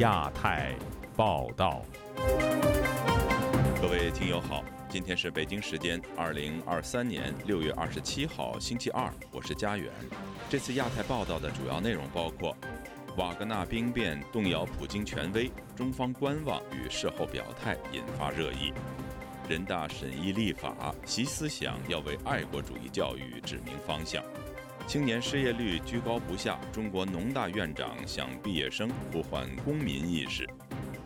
亚太报道。各位听友好，今天是北京时间二零二三年六月二十七号星期二，我是佳远。这次亚太报道的主要内容包括：瓦格纳兵变动摇普京权威，中方观望与事后表态引发热议；人大审议立法，习思想要为爱国主义教育指明方向。青年失业率居高不下，中国农大院长向毕业生呼唤公民意识。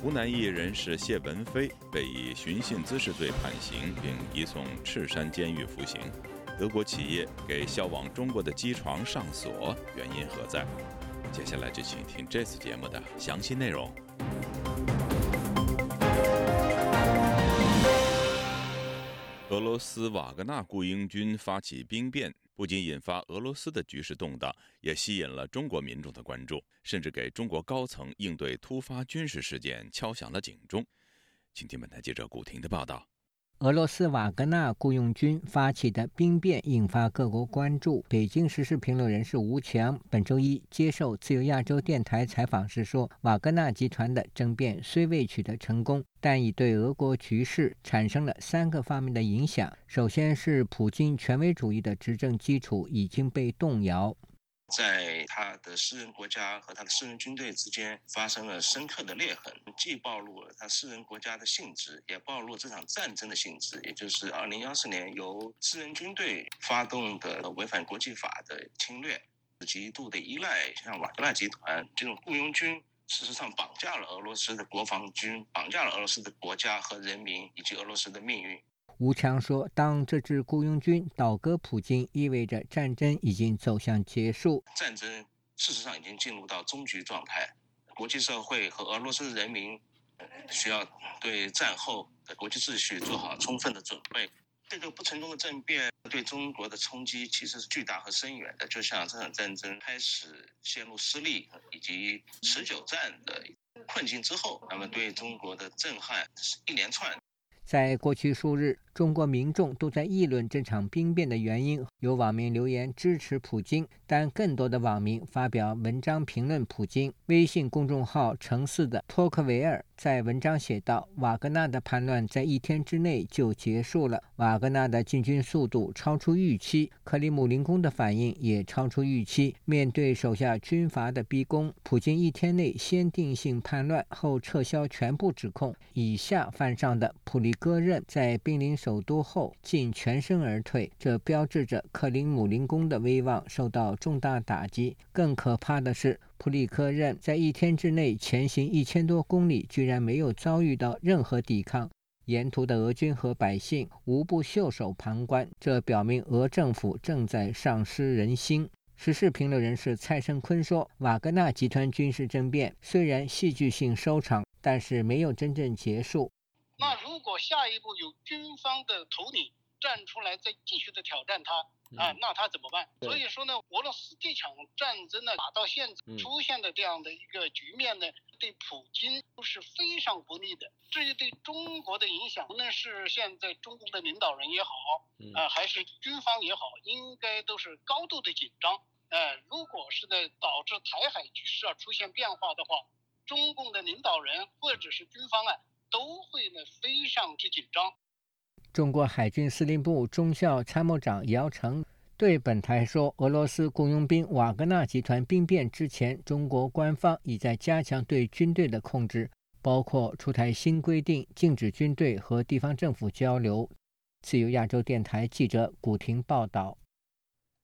湖南艺人是谢文飞被以寻衅滋事罪判刑，并移送赤山监狱服刑。德国企业给销往中国的机床上锁，原因何在？接下来就请听这次节目的详细内容。俄罗斯瓦格纳雇佣军发起兵变。不仅引发俄罗斯的局势动荡，也吸引了中国民众的关注，甚至给中国高层应对突发军事事件敲响了警钟。请听本台记者古婷的报道。俄罗斯瓦格纳雇佣军发起的兵变引发各国关注。北京时事评论人士吴强本周一接受自由亚洲电台采访时说：“瓦格纳集团的政变虽未取得成功。”但已对俄国局势产生了三个方面的影响。首先是普京权威主义的执政基础已经被动摇，在他的私人国家和他的私人军队之间发生了深刻的裂痕，既暴露了他私人国家的性质，也暴露这场战争的性质，也就是二零幺四年由私人军队发动的违反国际法的侵略，极度的依赖像瓦格纳集团这种雇佣军。事实上，绑架了俄罗斯的国防军，绑架了俄罗斯的国家和人民，以及俄罗斯的命运。吴强说：“当这支雇佣军倒戈普京，意味着战争已经走向结束。战争事实上已经进入到终局状态。国际社会和俄罗斯人民需要对战后的国际秩序做好充分的准备。”这个不成功的政变对中国的冲击其实是巨大和深远的，就像这场战争开始陷入失利以及持久战的困境之后，那么对中国的震撼是一连串。在过去数日。中国民众都在议论这场兵变的原因，有网民留言支持普京，但更多的网民发表文章评论普京。微信公众号“城市的托克维尔”在文章写道：“瓦格纳的叛乱在一天之内就结束了，瓦格纳的进军速度超出预期，克里姆林宫的反应也超出预期。面对手下军阀的逼宫，普京一天内先定性叛乱，后撤销全部指控，以下犯上的普利戈任在濒临。”首都后竟全身而退，这标志着克林姆林宫的威望受到重大打击。更可怕的是，普里科任在一天之内前行一千多公里，居然没有遭遇到任何抵抗，沿途的俄军和百姓无不袖手旁观。这表明俄政府正在丧失人心。时事评论人士蔡胜坤说：“瓦格纳集团军事政变虽然戏剧性收场，但是没有真正结束。”那如果下一步有军方的头领站出来再继续的挑战他啊，那他怎么办？所以说呢，俄罗斯这场战争呢打到现在出现的这样的一个局面呢，对普京都是非常不利的。至于对中国的影响，无论是现在中共的领导人也好，啊，还是军方也好，应该都是高度的紧张。呃，如果是在导致台海局势啊出现变化的话，中共的领导人或者是军方啊。都会呢非常之紧张。中国海军司令部中校参谋长姚成对本台说：“俄罗斯雇佣兵瓦格纳集团兵变之前，中国官方已在加强对军队的控制，包括出台新规定，禁止军队和地方政府交流。”自由亚洲电台记者古婷报道。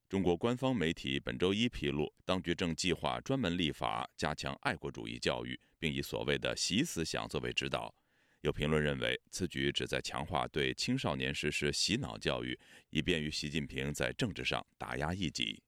中国官方媒体本周一披露，当局正计划专门立法加强爱国主义教育，并以所谓的“习思想”作为指导。有评论认为，此举旨在强化对青少年实施洗脑教育，以便于习近平在政治上打压异己。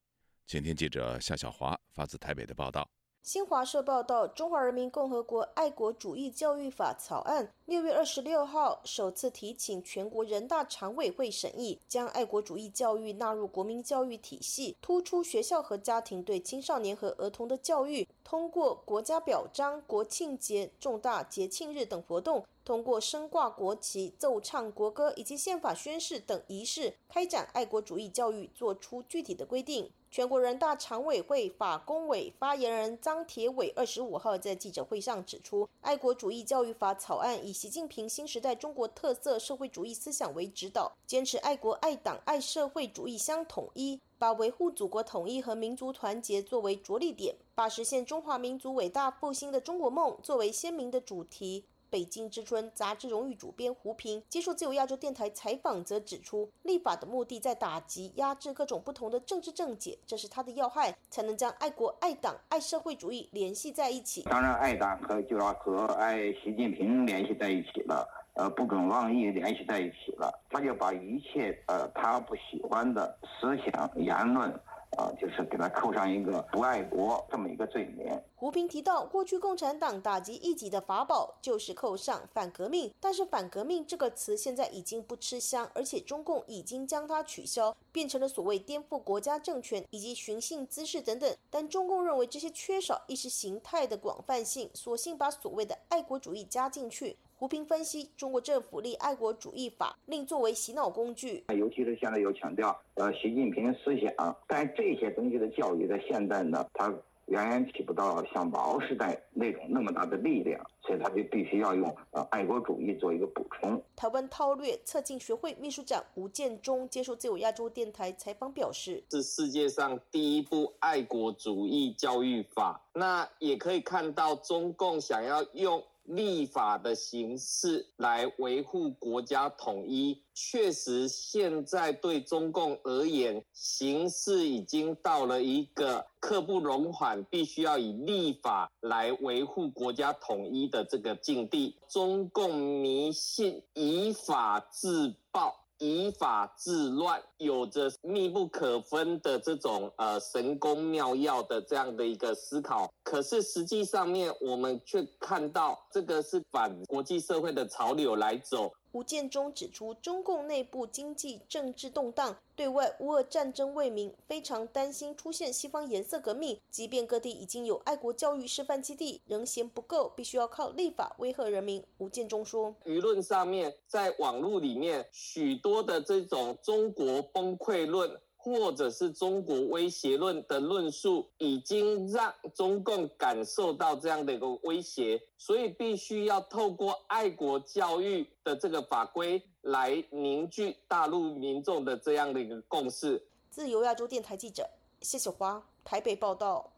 请听记者夏小华发自台北的报道。新华社报道，《中华人民共和国爱国主义教育法》草案六月二十六号首次提请全国人大常委会审议，将爱国主义教育纳入国民教育体系，突出学校和家庭对青少年和儿童的教育。通过国家表彰、国庆节、重大节庆日等活动，通过升挂国旗、奏唱国歌以及宪法宣誓等仪式，开展爱国主义教育，作出具体的规定。全国人大常委会法工委发言人张铁伟二十五号在记者会上指出，《爱国主义教育法》草案以习近平新时代中国特色社会主义思想为指导，坚持爱国爱党爱社会主义相统一，把维护祖国统一和民族团结作为着力点，把实现中华民族伟大复兴的中国梦作为鲜明的主题。北京之春杂志荣誉主编胡平接受自由亚洲电台采访，则指出，立法的目的在打击、压制各种不同的政治正解，这是他的要害，才能将爱国、爱党、爱社会主义联系在一起。当然，爱党和就要和爱习近平联系在一起了，呃，不跟王毅联系在一起了，他就把一切呃他不喜欢的思想言论。啊，就是给他扣上一个不爱国这么一个罪名。胡平提到，过去共产党打击异己的法宝就是扣上反革命，但是反革命这个词现在已经不吃香，而且中共已经将它取消，变成了所谓颠覆国家政权以及寻衅滋事等等。但中共认为这些缺少意识形态的广泛性，索性把所谓的爱国主义加进去。胡平分析，中国政府立爱国主义法，令作为洗脑工具。尤其是现在有强调呃习近平思想，但这些东西的教育在现在呢，它远远起不到像毛时代那种那么大的力量，所以他就必须要用呃爱国主义做一个补充。台湾韬略策进学会秘书长吴建中接受自由亚洲电台采访表示：“是世界上第一部爱国主义教育法，那也可以看到中共想要用。”立法的形式来维护国家统一，确实现在对中共而言，形势已经到了一个刻不容缓，必须要以立法来维护国家统一的这个境地。中共迷信以法治暴。以法治乱，有着密不可分的这种呃神功妙药的这样的一个思考，可是实际上面我们却看到这个是反国际社会的潮流来走。吴建中指出，中共内部经济政治动荡，对外乌俄战争未明，非常担心出现西方颜色革命。即便各地已经有爱国教育示范基地，仍嫌不够，必须要靠立法威吓人民。吴建中说，舆论上面，在网络里面，许多的这种中国崩溃论。或者是中国威胁论的论述，已经让中共感受到这样的一个威胁，所以必须要透过爱国教育的这个法规来凝聚大陆民众的这样的一个共识。自由亚洲电台记者谢小花台北报道。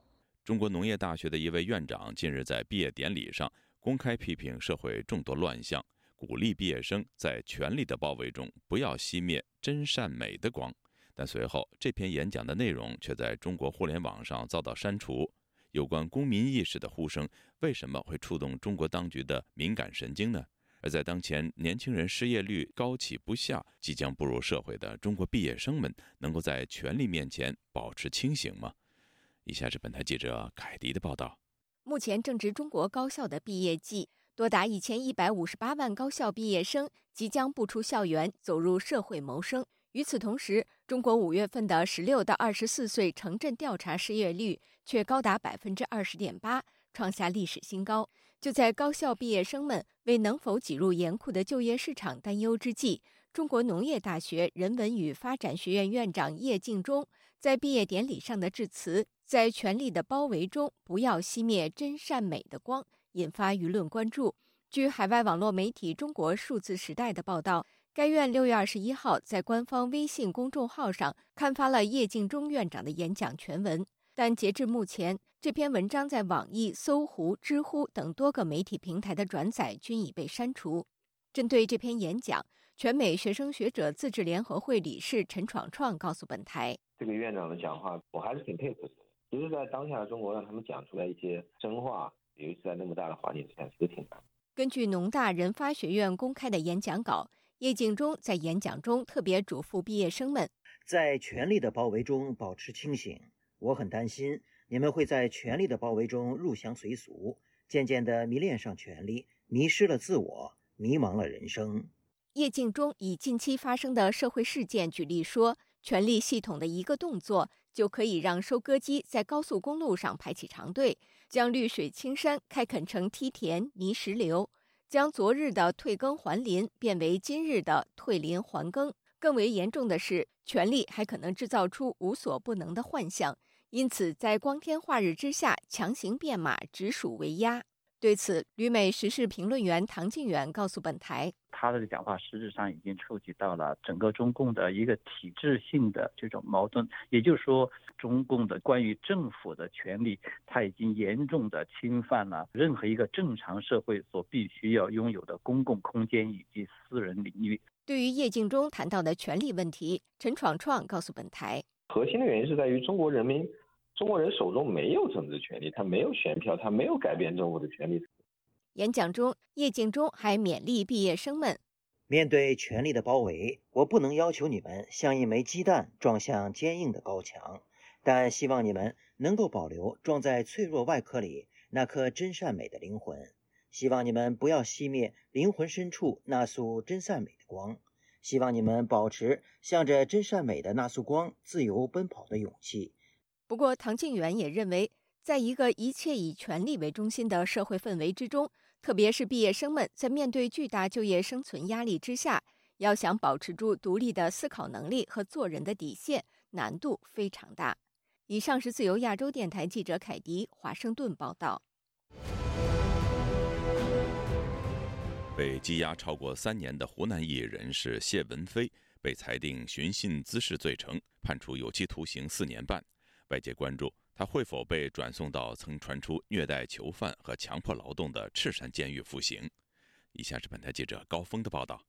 中国农业大学的一位院长近日在毕业典礼上公开批评社会众多乱象，鼓励毕业生在权力的包围中不要熄灭真善美的光。但随后，这篇演讲的内容却在中国互联网上遭到删除。有关公民意识的呼声，为什么会触动中国当局的敏感神经呢？而在当前年轻人失业率高企不下、即将步入社会的中国毕业生们，能够在权力面前保持清醒吗？以下是本台记者凯迪的报道。目前正值中国高校的毕业季，多达一千一百五十八万高校毕业生即将步出校园，走入社会谋生。与此同时，中国五月份的十六到二十四岁城镇调查失业率却高达百分之二十点八，创下历史新高。就在高校毕业生们为能否挤入严酷的就业市场担忧之际，中国农业大学人文与发展学院院长叶敬忠在毕业典礼上的致辞：“在权力的包围中，不要熄灭真善美的光”，引发舆论关注。据海外网络媒体《中国数字时代》的报道。该院六月二十一号在官方微信公众号上刊发了叶敬忠院长的演讲全文，但截至目前，这篇文章在网易、搜狐、知乎等多个媒体平台的转载均已被删除。针对这篇演讲，全美学生学者自治联合会理事陈闯创告诉本台：“这个院长的讲话，我还是挺佩服的。其实，在当下的中国，让他们讲出来一些真话，尤其是在那么大的环境之下，其实挺难。”根据农大人发学院公开的演讲稿。叶敬忠在演讲中特别嘱咐毕业生们，在权力的包围中保持清醒。我很担心你们会在权力的包围中入乡随俗，渐渐地迷恋上权力，迷失了自我，迷茫了人生。叶敬忠以近期发生的社会事件举例说，权力系统的一个动作就可以让收割机在高速公路上排起长队，将绿水青山开垦成梯田泥石流。将昨日的退耕还林变为今日的退林还耕。更为严重的是，权力还可能制造出无所不能的幻象，因此在光天化日之下强行变马，只属为鸭。对此，旅美时事评论员唐靖远告诉本台：“他的讲话实质上已经触及到了整个中共的一个体制性的这种矛盾，也就是说，中共的关于政府的权利，他已经严重的侵犯了任何一个正常社会所必须要拥有的公共空间以及私人领域。”对于叶敬忠谈到的权利问题，陈闯闯告诉本台：“核心的原因是在于中国人民。”中国人手中没有政治权利，他没有选票，他没有改变政府的权利。演讲中，叶敬忠还勉励毕业生们：面对权力的包围，我不能要求你们像一枚鸡蛋撞向坚硬的高墙，但希望你们能够保留撞在脆弱外壳里那颗真善美的灵魂。希望你们不要熄灭灵魂深处那束真善美的光。希望你们保持向着真善美的那束光自由奔跑的勇气。不过，唐静远也认为，在一个一切以权力为中心的社会氛围之中，特别是毕业生们在面对巨大就业生存压力之下，要想保持住独立的思考能力和做人的底线，难度非常大。以上是自由亚洲电台记者凯迪华盛顿报道。被羁押超过三年的湖南艺人是谢文飞被裁定寻衅滋事罪成，判处有期徒刑四年半。外界关注他会否被转送到曾传出虐待囚犯和强迫劳动的赤山监狱服刑。以下是本台记者高峰的报道。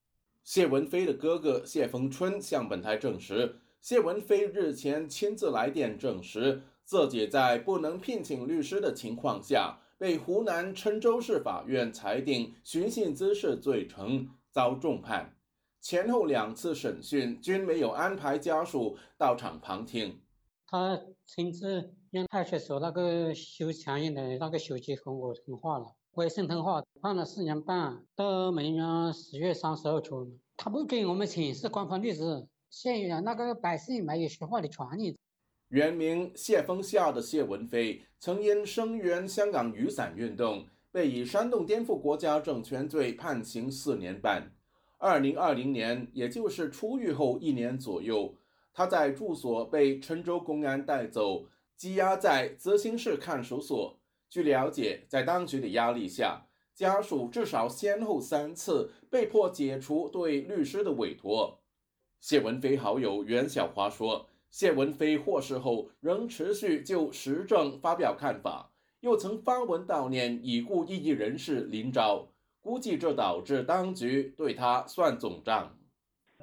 谢文飞的哥哥谢逢春向本台证实，谢文飞日前亲自来电证实，自己在不能聘请律师的情况下，被湖南郴州市法院裁定寻衅滋事罪成，遭重判。前后两次审讯均没有安排家属到场旁听。他亲自用派出所那个修墙印的那个手机和我通话了，微信通话，判了四年半，到明年十月三十号出。他不给我们请示官方律师，现有那个百姓没有说话的权利。原名谢峰下的谢文飞，曾因声援香港雨伞运动，被以煽动颠覆国家政权罪判刑四年半。二零二零年，也就是出狱后一年左右。他在住所被郴州公安带走，羁押在泽兴市看守所。据了解，在当局的压力下，家属至少先后三次被迫解除对律师的委托。谢文飞好友袁小华说：“谢文飞获释后，仍持续就时政发表看法，又曾发文悼念已故异议人士林昭，估计这导致当局对他算总账。”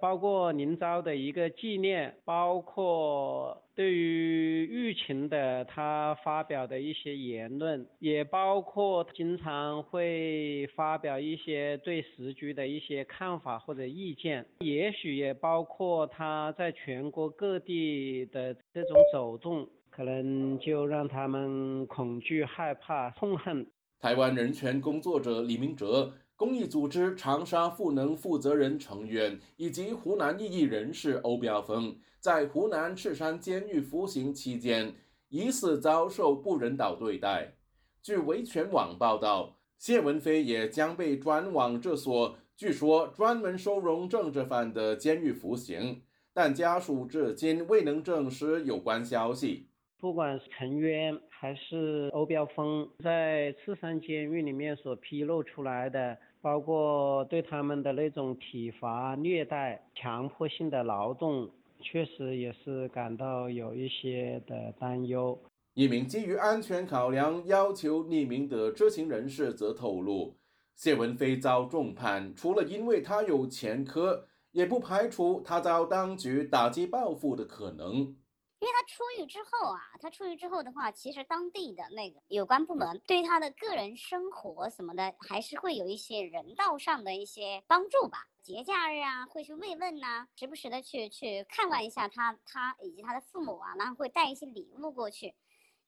包括林昭的一个纪念，包括对于疫情的他发表的一些言论，也包括经常会发表一些对时局的一些看法或者意见，也许也包括他在全国各地的这种走动，可能就让他们恐惧、害怕、痛恨。台湾人权工作者李明哲。公益组织长沙赋能负责人成员以及湖南异议人士欧标峰，在湖南赤山监狱服刑期间，疑似遭受不人道对待。据维权网报道，谢文飞也将被转往这所据说专门收容政治犯的监狱服刑，但家属至今未能证实有关消息。不管是陈渊还是欧标峰，在赤山监狱里面所披露出来的，包括对他们的那种体罚、虐待、强迫性的劳动，确实也是感到有一些的担忧。一名基于安全考量要求匿名的知情人士则透露，谢文飞遭重判，除了因为他有前科，也不排除他遭当局打击报复的可能。因为他出狱之后啊，他出狱之后的话，其实当地的那个有关部门对他的个人生活什么的，还是会有一些人道上的一些帮助吧。节假日啊，会去慰问呐，时不时的去去看望一下他，他以及他的父母啊，然后会带一些礼物过去。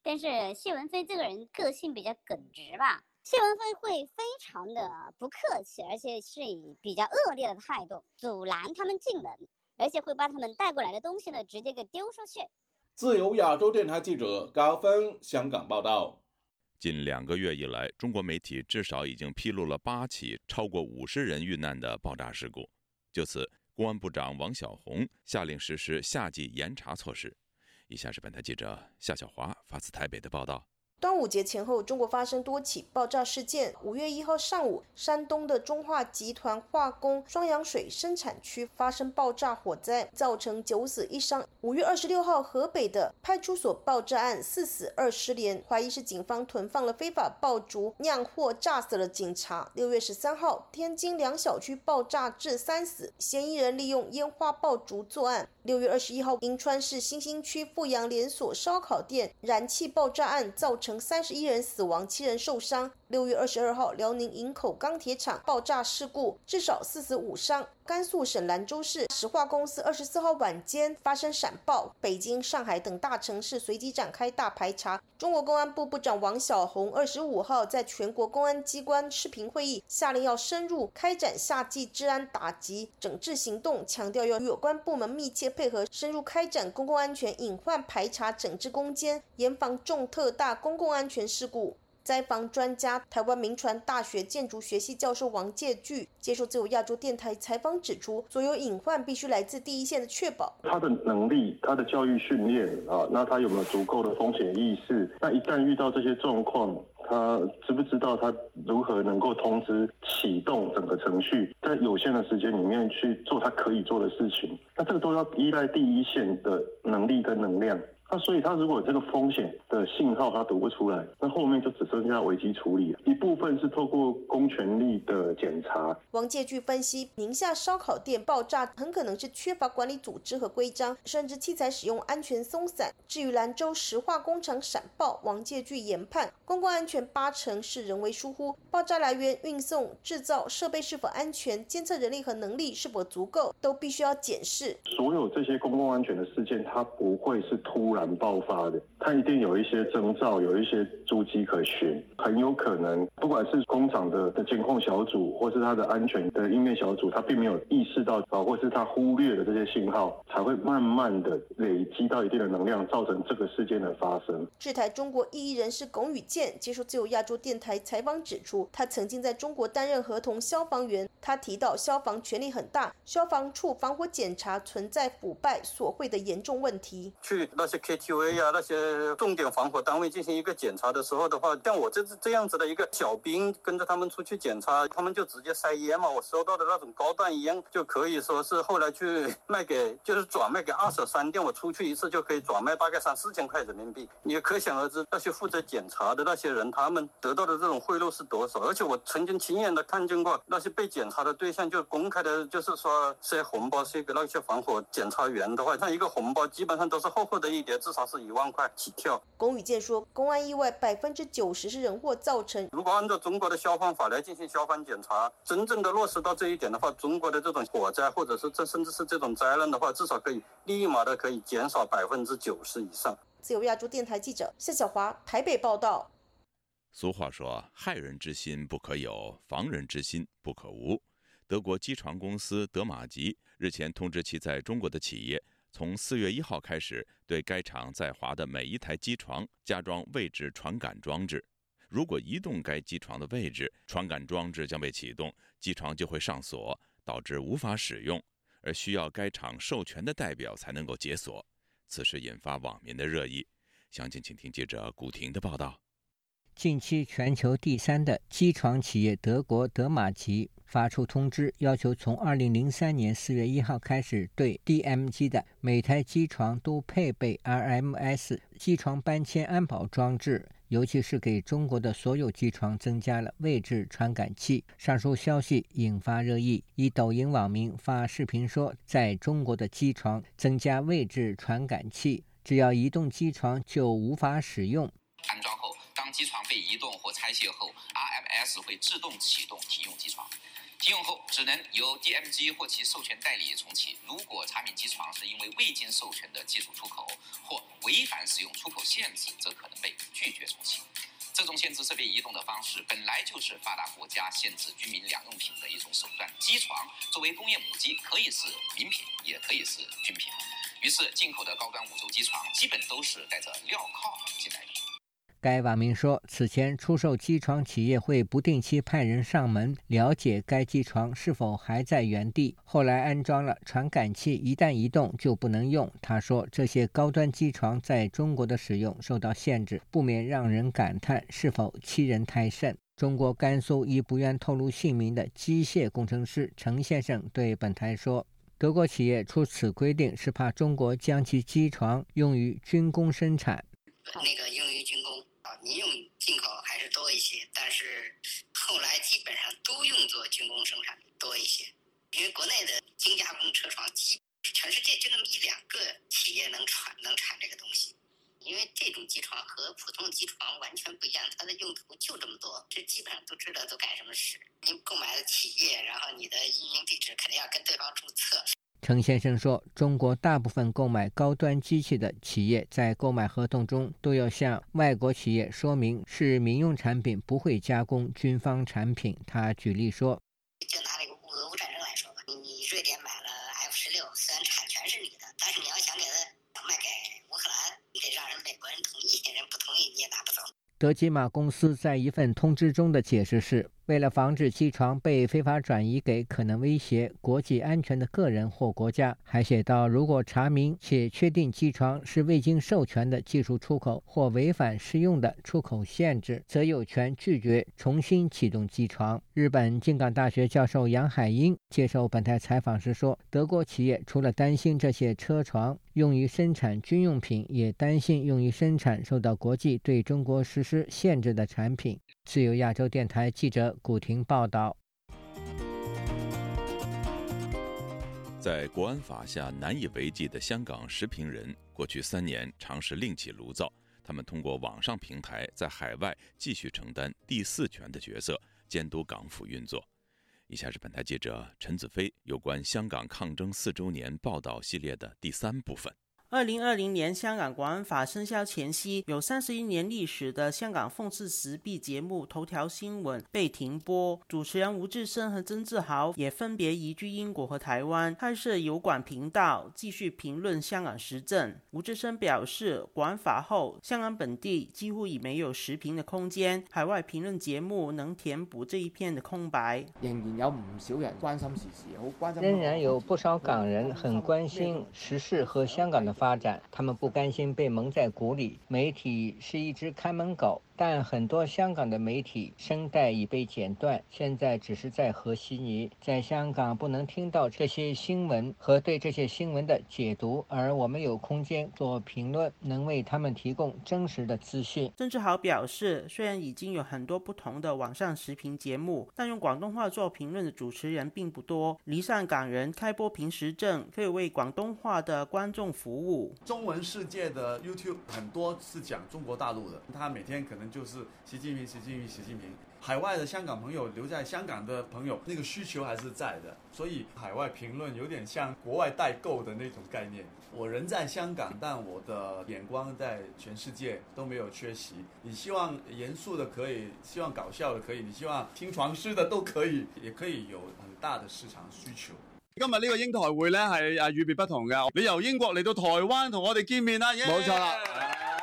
但是谢文飞这个人个性比较耿直吧，谢文飞会非常的不客气，而且是以比较恶劣的态度阻拦他们进门，而且会把他们带过来的东西呢直接给丢出去。自由亚洲电台记者高峰香港报道。近两个月以来，中国媒体至少已经披露了八起超过五十人遇难的爆炸事故。就此，公安部长王小红下令实施夏季严查措施。以下是本台记者夏小华发自台北的报道。端午节前后，中国发生多起爆炸事件。五月一号上午，山东的中化集团化工双氧水生产区发生爆炸火灾，造成九死一伤。五月二十六号，河北的派出所爆炸案四死二失联，怀疑是警方囤放了非法爆竹酿祸，炸死了警察。六月十三号，天津两小区爆炸致三死，嫌疑人利用烟花爆竹作案。六月二十一号，银川市新兴区富阳连锁烧烤店燃气爆炸案造成三十一人死亡，七人受伤。六月二十二号，辽宁营口钢铁厂爆炸事故，至少四死五伤。甘肃省兰州市石化公司二十四号晚间发生闪爆，北京、上海等大城市随即展开大排查。中国公安部部长王小洪二十五号在全国公安机关视频会议下令，要深入开展夏季治安打击整治行动，强调要与有关部门密切配合，深入开展公共安全隐患排查整治攻坚，严防重特大公共安全事故。灾防专家、台湾民传大学建筑学系教授王介巨接受自由亚洲电台采访指出，所有隐患必须来自第一线的确保他的能力、他的教育训练啊，那他有没有足够的风险意识？那一旦遇到这些状况，他知不知道他如何能够通知启动整个程序，在有限的时间里面去做他可以做的事情？那这个都要依赖第一线的能力跟能量。那所以，他如果这个风险的信号他读不出来，那后面就只剩下危机处理。一部分是透过公权力的检查。王介据分析，宁夏烧烤店爆炸很可能是缺乏管理组织和规章，甚至器材使用安全松散。至于兰州石化工厂闪爆，王介据研判，公共安全八成是人为疏忽，爆炸来源、运送、制造设备是否安全，监测人力和能力是否足够，都必须要检视。所有这些公共安全的事件，它不会是突。然爆发的，它一定有一些征兆，有一些足迹可循，很有可能，不管是工厂的的监控小组，或是它的安全的应变小组，他并没有意识到啊，或是他忽略了这些信号，才会慢慢的累积到一定的能量，造成这个事件的发生。制台中国异议人士龚宇健接受自由亚洲电台采访指出，他曾经在中国担任合同消防员，他提到消防权力很大，消防处防火检查存在腐败索贿的严重问题。去那些。KTV 啊，那些重点防火单位进行一个检查的时候的话，像我这是这样子的一个小兵，跟着他们出去检查，他们就直接塞烟嘛。我收到的那种高端烟，就可以说是后来去卖给，就是转卖给二手商店。我出去一次就可以转卖大概三四千块人民币。你可想而知，那些负责检查的那些人，他们得到的这种贿赂是多少？而且我曾经亲眼的看见过那些被检查的对象，就公开的，就是说塞红包塞给那些防火检查员的话，像一个红包基本上都是厚厚的一叠。至少是一万块起跳。龚宇健说，公安意外百分之九十是人祸造成。如果按照中国的消防法来进行消防检查，真正的落实到这一点的话，中国的这种火灾或者是这甚至是这种灾难的话，至少可以立马的可以减少百分之九十以上。自由亚洲电台记者夏小华台北报道。俗话说，害人之心不可有，防人之心不可无。德国机床公司德马吉日前通知其在中国的企业。从四月一号开始，对该厂在华的每一台机床加装位置传感装置。如果移动该机床的位置，传感装置将被启动，机床就会上锁，导致无法使用，而需要该厂授权的代表才能够解锁。此事引发网民的热议。详情，请听记者古婷的报道。近期，全球第三的机床企业德国德马吉。发出通知，要求从二零零三年四月一号开始，对 DMG 的每台机床都配备 RMS 机床搬迁安保装置，尤其是给中国的所有机床增加了位置传感器。上述消息引发热议，一抖音网民发视频说，在中国的机床增加位置传感器，只要移动机床就无法使用。安装后，机床被移动或拆卸后，RMS 会自动启动停用机床。停用后只能由 DMG 或其授权代理重启。如果产品机床是因为未经授权的技术出口或违反使用出口限制，则可能被拒绝重启。这种限制设备移动的方式本来就是发达国家限制居民两用品的一种手段。机床作为工业母机，可以是民品，也可以是军品。于是，进口的高端五轴机床基本都是带着镣铐进来。该网民说，此前出售机床企业会不定期派人上门了解该机床是否还在原地，后来安装了传感器，一旦移动就不能用。他说，这些高端机床在中国的使用受到限制，不免让人感叹是否欺人太甚。中国甘肃一不愿透露姓名的机械工程师程先生对本台说：“德国企业出此规定是怕中国将其机床用于军工生产。那个用于军，民用进口还是多一些，但是 后来基本上都用作军工生产多一些，因为国内的精加工车床，基全世界就那么一两个企业能产能产这个东西。因为这种机床和普通机床完全不一样，它的用途就这么多，这基本上都知道都干什么使。您购买的企业，然后你的运营地址肯定要跟对方注。程先生说：“中国大部分购买高端机器的企业，在购买合同中都要向外国企业说明是民用产品，不会加工军方产品。”他举例说：“就拿这个俄乌战争来说吧，你你瑞典买了 F 十六，虽然产权是你的，但是你要想给它卖给乌克兰，你得让人美国人同意，人不同意你也拿不走。”德基玛公司在一份通知中的解释是。为了防止机床被非法转移给可能威胁国际安全的个人或国家，还写道：如果查明且确定机床是未经授权的技术出口或违反适用的出口限制，则有权拒绝重新启动机床。日本京港大学教授杨海英接受本台采访时说：“德国企业除了担心这些车床用于生产军用品，也担心用于生产受到国际对中国实施限制的产品。”自由亚洲电台记者古婷报道：在国安法下难以为继的香港时评人，过去三年尝试另起炉灶。他们通过网上平台，在海外继续承担第四权的角色，监督港府运作。以下是本台记者陈子飞有关香港抗争四周年报道系列的第三部分。二零二零年香港国安法生效前夕，有三十一年历史的香港讽刺时弊节目《头条新闻》被停播，主持人吴志森和曾志豪也分别移居英国和台湾，开设油管频道，继续评论香港时政。吴志森表示，国安法后，香港本地几乎已没有时评的空间，海外评论节目能填补这一片的空白。仍然有唔少人关心时事，好关心。仍然有不少港人很关心时事和香港的。发展，他们不甘心被蒙在鼓里，媒体是一只看门狗。但很多香港的媒体声带已被剪断，现在只是在和稀泥。在香港不能听到这些新闻和对这些新闻的解读，而我们有空间做评论，能为他们提供真实的资讯。郑志豪表示，虽然已经有很多不同的网上视频节目，但用广东话做评论的主持人并不多。离散港人开播平时政，可以为广东话的观众服务。中文世界的 YouTube 很多是讲中国大陆的，他每天可能。就是习近平，习近平，习近平。海外的香港朋友留在香港的朋友，那个需求还是在的。所以海外评论有点像国外代购的那种概念。我人在香港，但我的眼光在全世界都没有缺席。你希望严肃的可以，希望搞笑的可以，你希望听传诗的都可以，也可以有很大的市场需求。今日呢个英台会咧系啊与别不同嘅，你由英国嚟到台湾同我哋见面啦，冇错啦。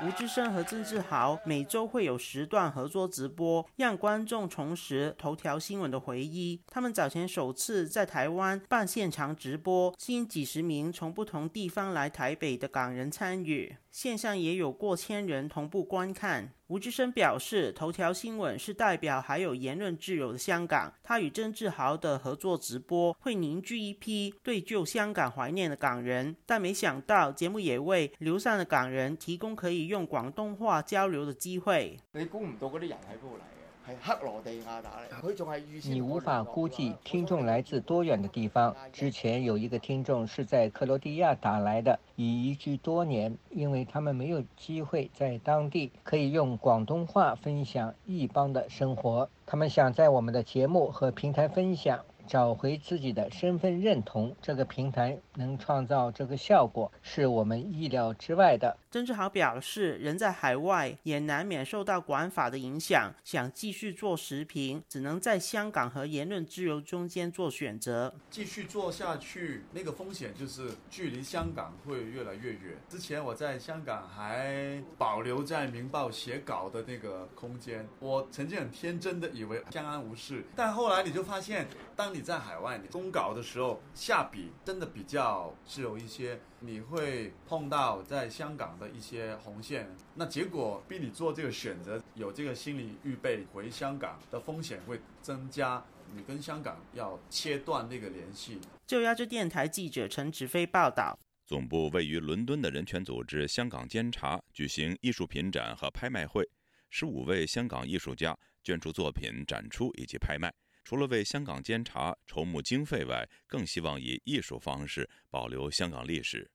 吴志胜和郑志豪每周会有时段合作直播，让观众重拾头条新闻的回忆。他们早前首次在台湾办现场直播，吸引几十名从不同地方来台北的港人参与，线上也有过千人同步观看。吴志生表示，头条新闻是代表还有言论自由的香港。他与曾志豪的合作直播会凝聚一批对旧香港怀念的港人，但没想到节目也为流散的港人提供可以用广东话交流的机会。你估唔到嗰啲人喺度嚟？系克罗地亚打嚟，佢仲系预先。你无法估计听众来自多远的地方。之前有一个听众是在克罗地亚打来的，已移居多年，因为他们没有机会在当地可以用广东话分享异邦的生活。他们想在我们的节目和平台分享，找回自己的身份认同。这个平台能创造这个效果，是我们意料之外的。曾志豪表示，人在海外也难免受到管法的影响，想继续做时评，只能在香港和言论自由中间做选择。继续做下去，那个风险就是距离香港会越来越远。之前我在香港还保留在《明报》写稿的那个空间，我曾经很天真的以为相安无事，但后来你就发现，当你在海外你公稿的时候，下笔真的比较自由一些。你会碰到在香港的一些红线，那结果逼你做这个选择，有这个心理预备，回香港的风险会增加，你跟香港要切断那个联系。就亚洲电台记者陈子飞报道。总部位于伦敦的人权组织香港监察举行艺术品展和拍卖会，十五位香港艺术家捐出作品展出以及拍卖。除了为香港监察筹募经费外，更希望以艺术方式保留香港历史。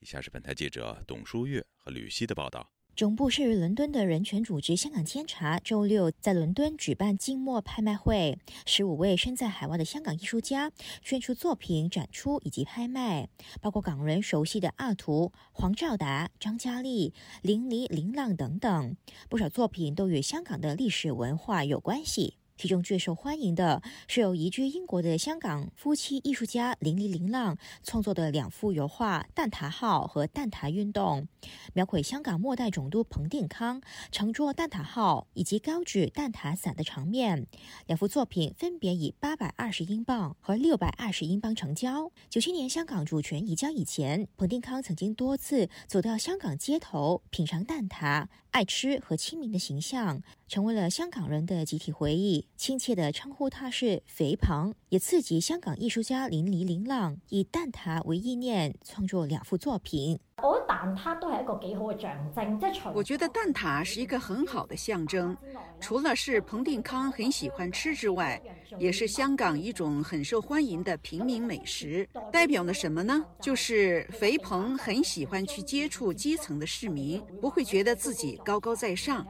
以下是本台记者董书月和吕希的报道。总部设于伦敦的人权组织香港监察周六在伦敦举办静默拍卖会，十五位身在海外的香港艺术家捐出作品展出以及拍卖，包括港人熟悉的阿图、黄兆达、张嘉丽、林黎、林浪等等，不少作品都与香港的历史文化有关系。其中最受欢迎的是由移居英国的香港夫妻艺术家林黎林浪创作的两幅油画《蛋挞号》和《蛋挞运动》，描绘香港末代总督彭定康乘坐蛋挞号以及高举蛋挞伞的场面。两幅作品分别以八百二十英镑和六百二十英镑成交。九七年香港主权移交以前，彭定康曾经多次走到香港街头品尝蛋挞。爱吃和亲民的形象成为了香港人的集体回忆，亲切地称呼他是“肥庞”，也刺激香港艺术家林黎林浪以蛋挞为意念创作两幅作品。我觉得蛋挞都是一个几好嘅象征，即係我觉得蛋挞是一个很好的象征，除了是彭定康很喜欢吃之外，也是香港一种很受欢迎的平民美食。代表了什么呢？就是肥鹏很喜欢去接触基层的市民，不会觉得自己高高在上。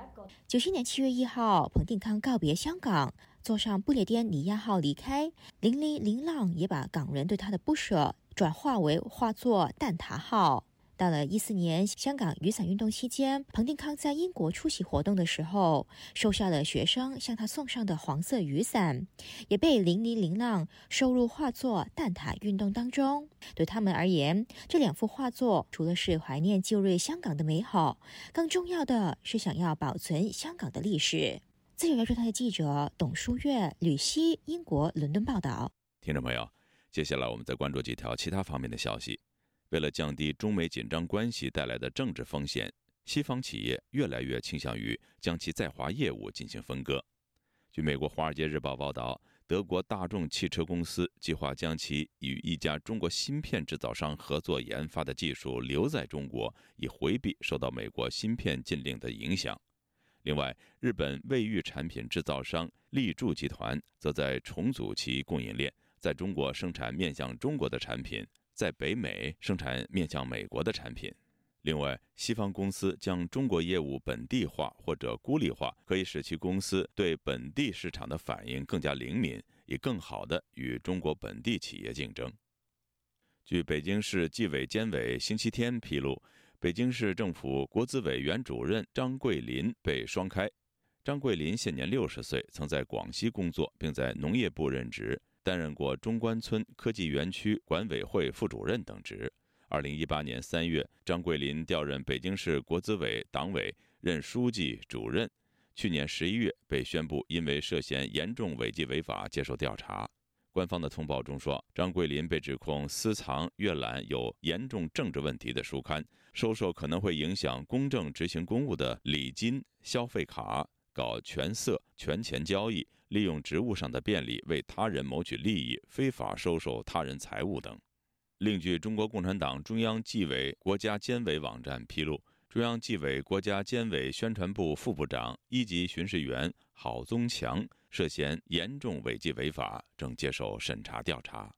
九七年七月一号，彭定康告别香港，坐上不列颠尼亚号离开。林林林浪也把港人对他的不舍转化为化作《蛋挞号》。到了一四年香港雨伞运动期间，彭定康在英国出席活动的时候，收下了学生向他送上的黄色雨伞，也被林黎林浪收入画作《蛋挞运动》当中。对他们而言，这两幅画作除了是怀念旧日香港的美好，更重要的是想要保存香港的历史。自由亚洲台的记者董书月、吕希，英国伦敦报道。听众朋友，接下来我们再关注几条其他方面的消息。为了降低中美紧张关系带来的政治风险，西方企业越来越倾向于将其在华业务进行分割。据美国《华尔街日报》报道，德国大众汽车公司计划将其与一家中国芯片制造商合作研发的技术留在中国，以回避受到美国芯片禁令的影响。另外，日本卫浴产品制造商立柱集团则在重组其供应链，在中国生产面向中国的产品。在北美生产面向美国的产品。另外，西方公司将中国业务本地化或者孤立化，可以使其公司对本地市场的反应更加灵敏，以更好地与中国本地企业竞争。据北京市纪委监委星期天披露，北京市政府国资委原主任张桂林被双开。张桂林现年六十岁，曾在广西工作，并在农业部任职。担任过中关村科技园区管委会副主任等职。二零一八年三月，张桂林调任北京市国资委党委，任书记、主任。去年十一月，被宣布因为涉嫌严重违纪违法接受调查。官方的通报中说，张桂林被指控私藏、阅览有严重政治问题的书刊，收受可能会影响公正执行公务的礼金、消费卡，搞权色、权钱交易。利用职务上的便利为他人谋取利益，非法收受他人财物等。另据中国共产党中央纪委国家监委网站披露，中央纪委国家监委宣传部副部长、一级巡视员郝宗强涉嫌严重违纪违法，正接受审查调查。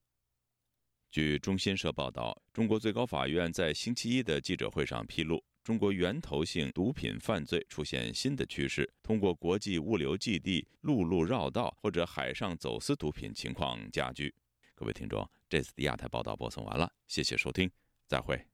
据中新社报道，中国最高法院在星期一的记者会上披露，中国源头性毒品犯罪出现新的趋势，通过国际物流基地陆路绕道或者海上走私毒品情况加剧。各位听众，这次的亚太报道播送完了，谢谢收听，再会。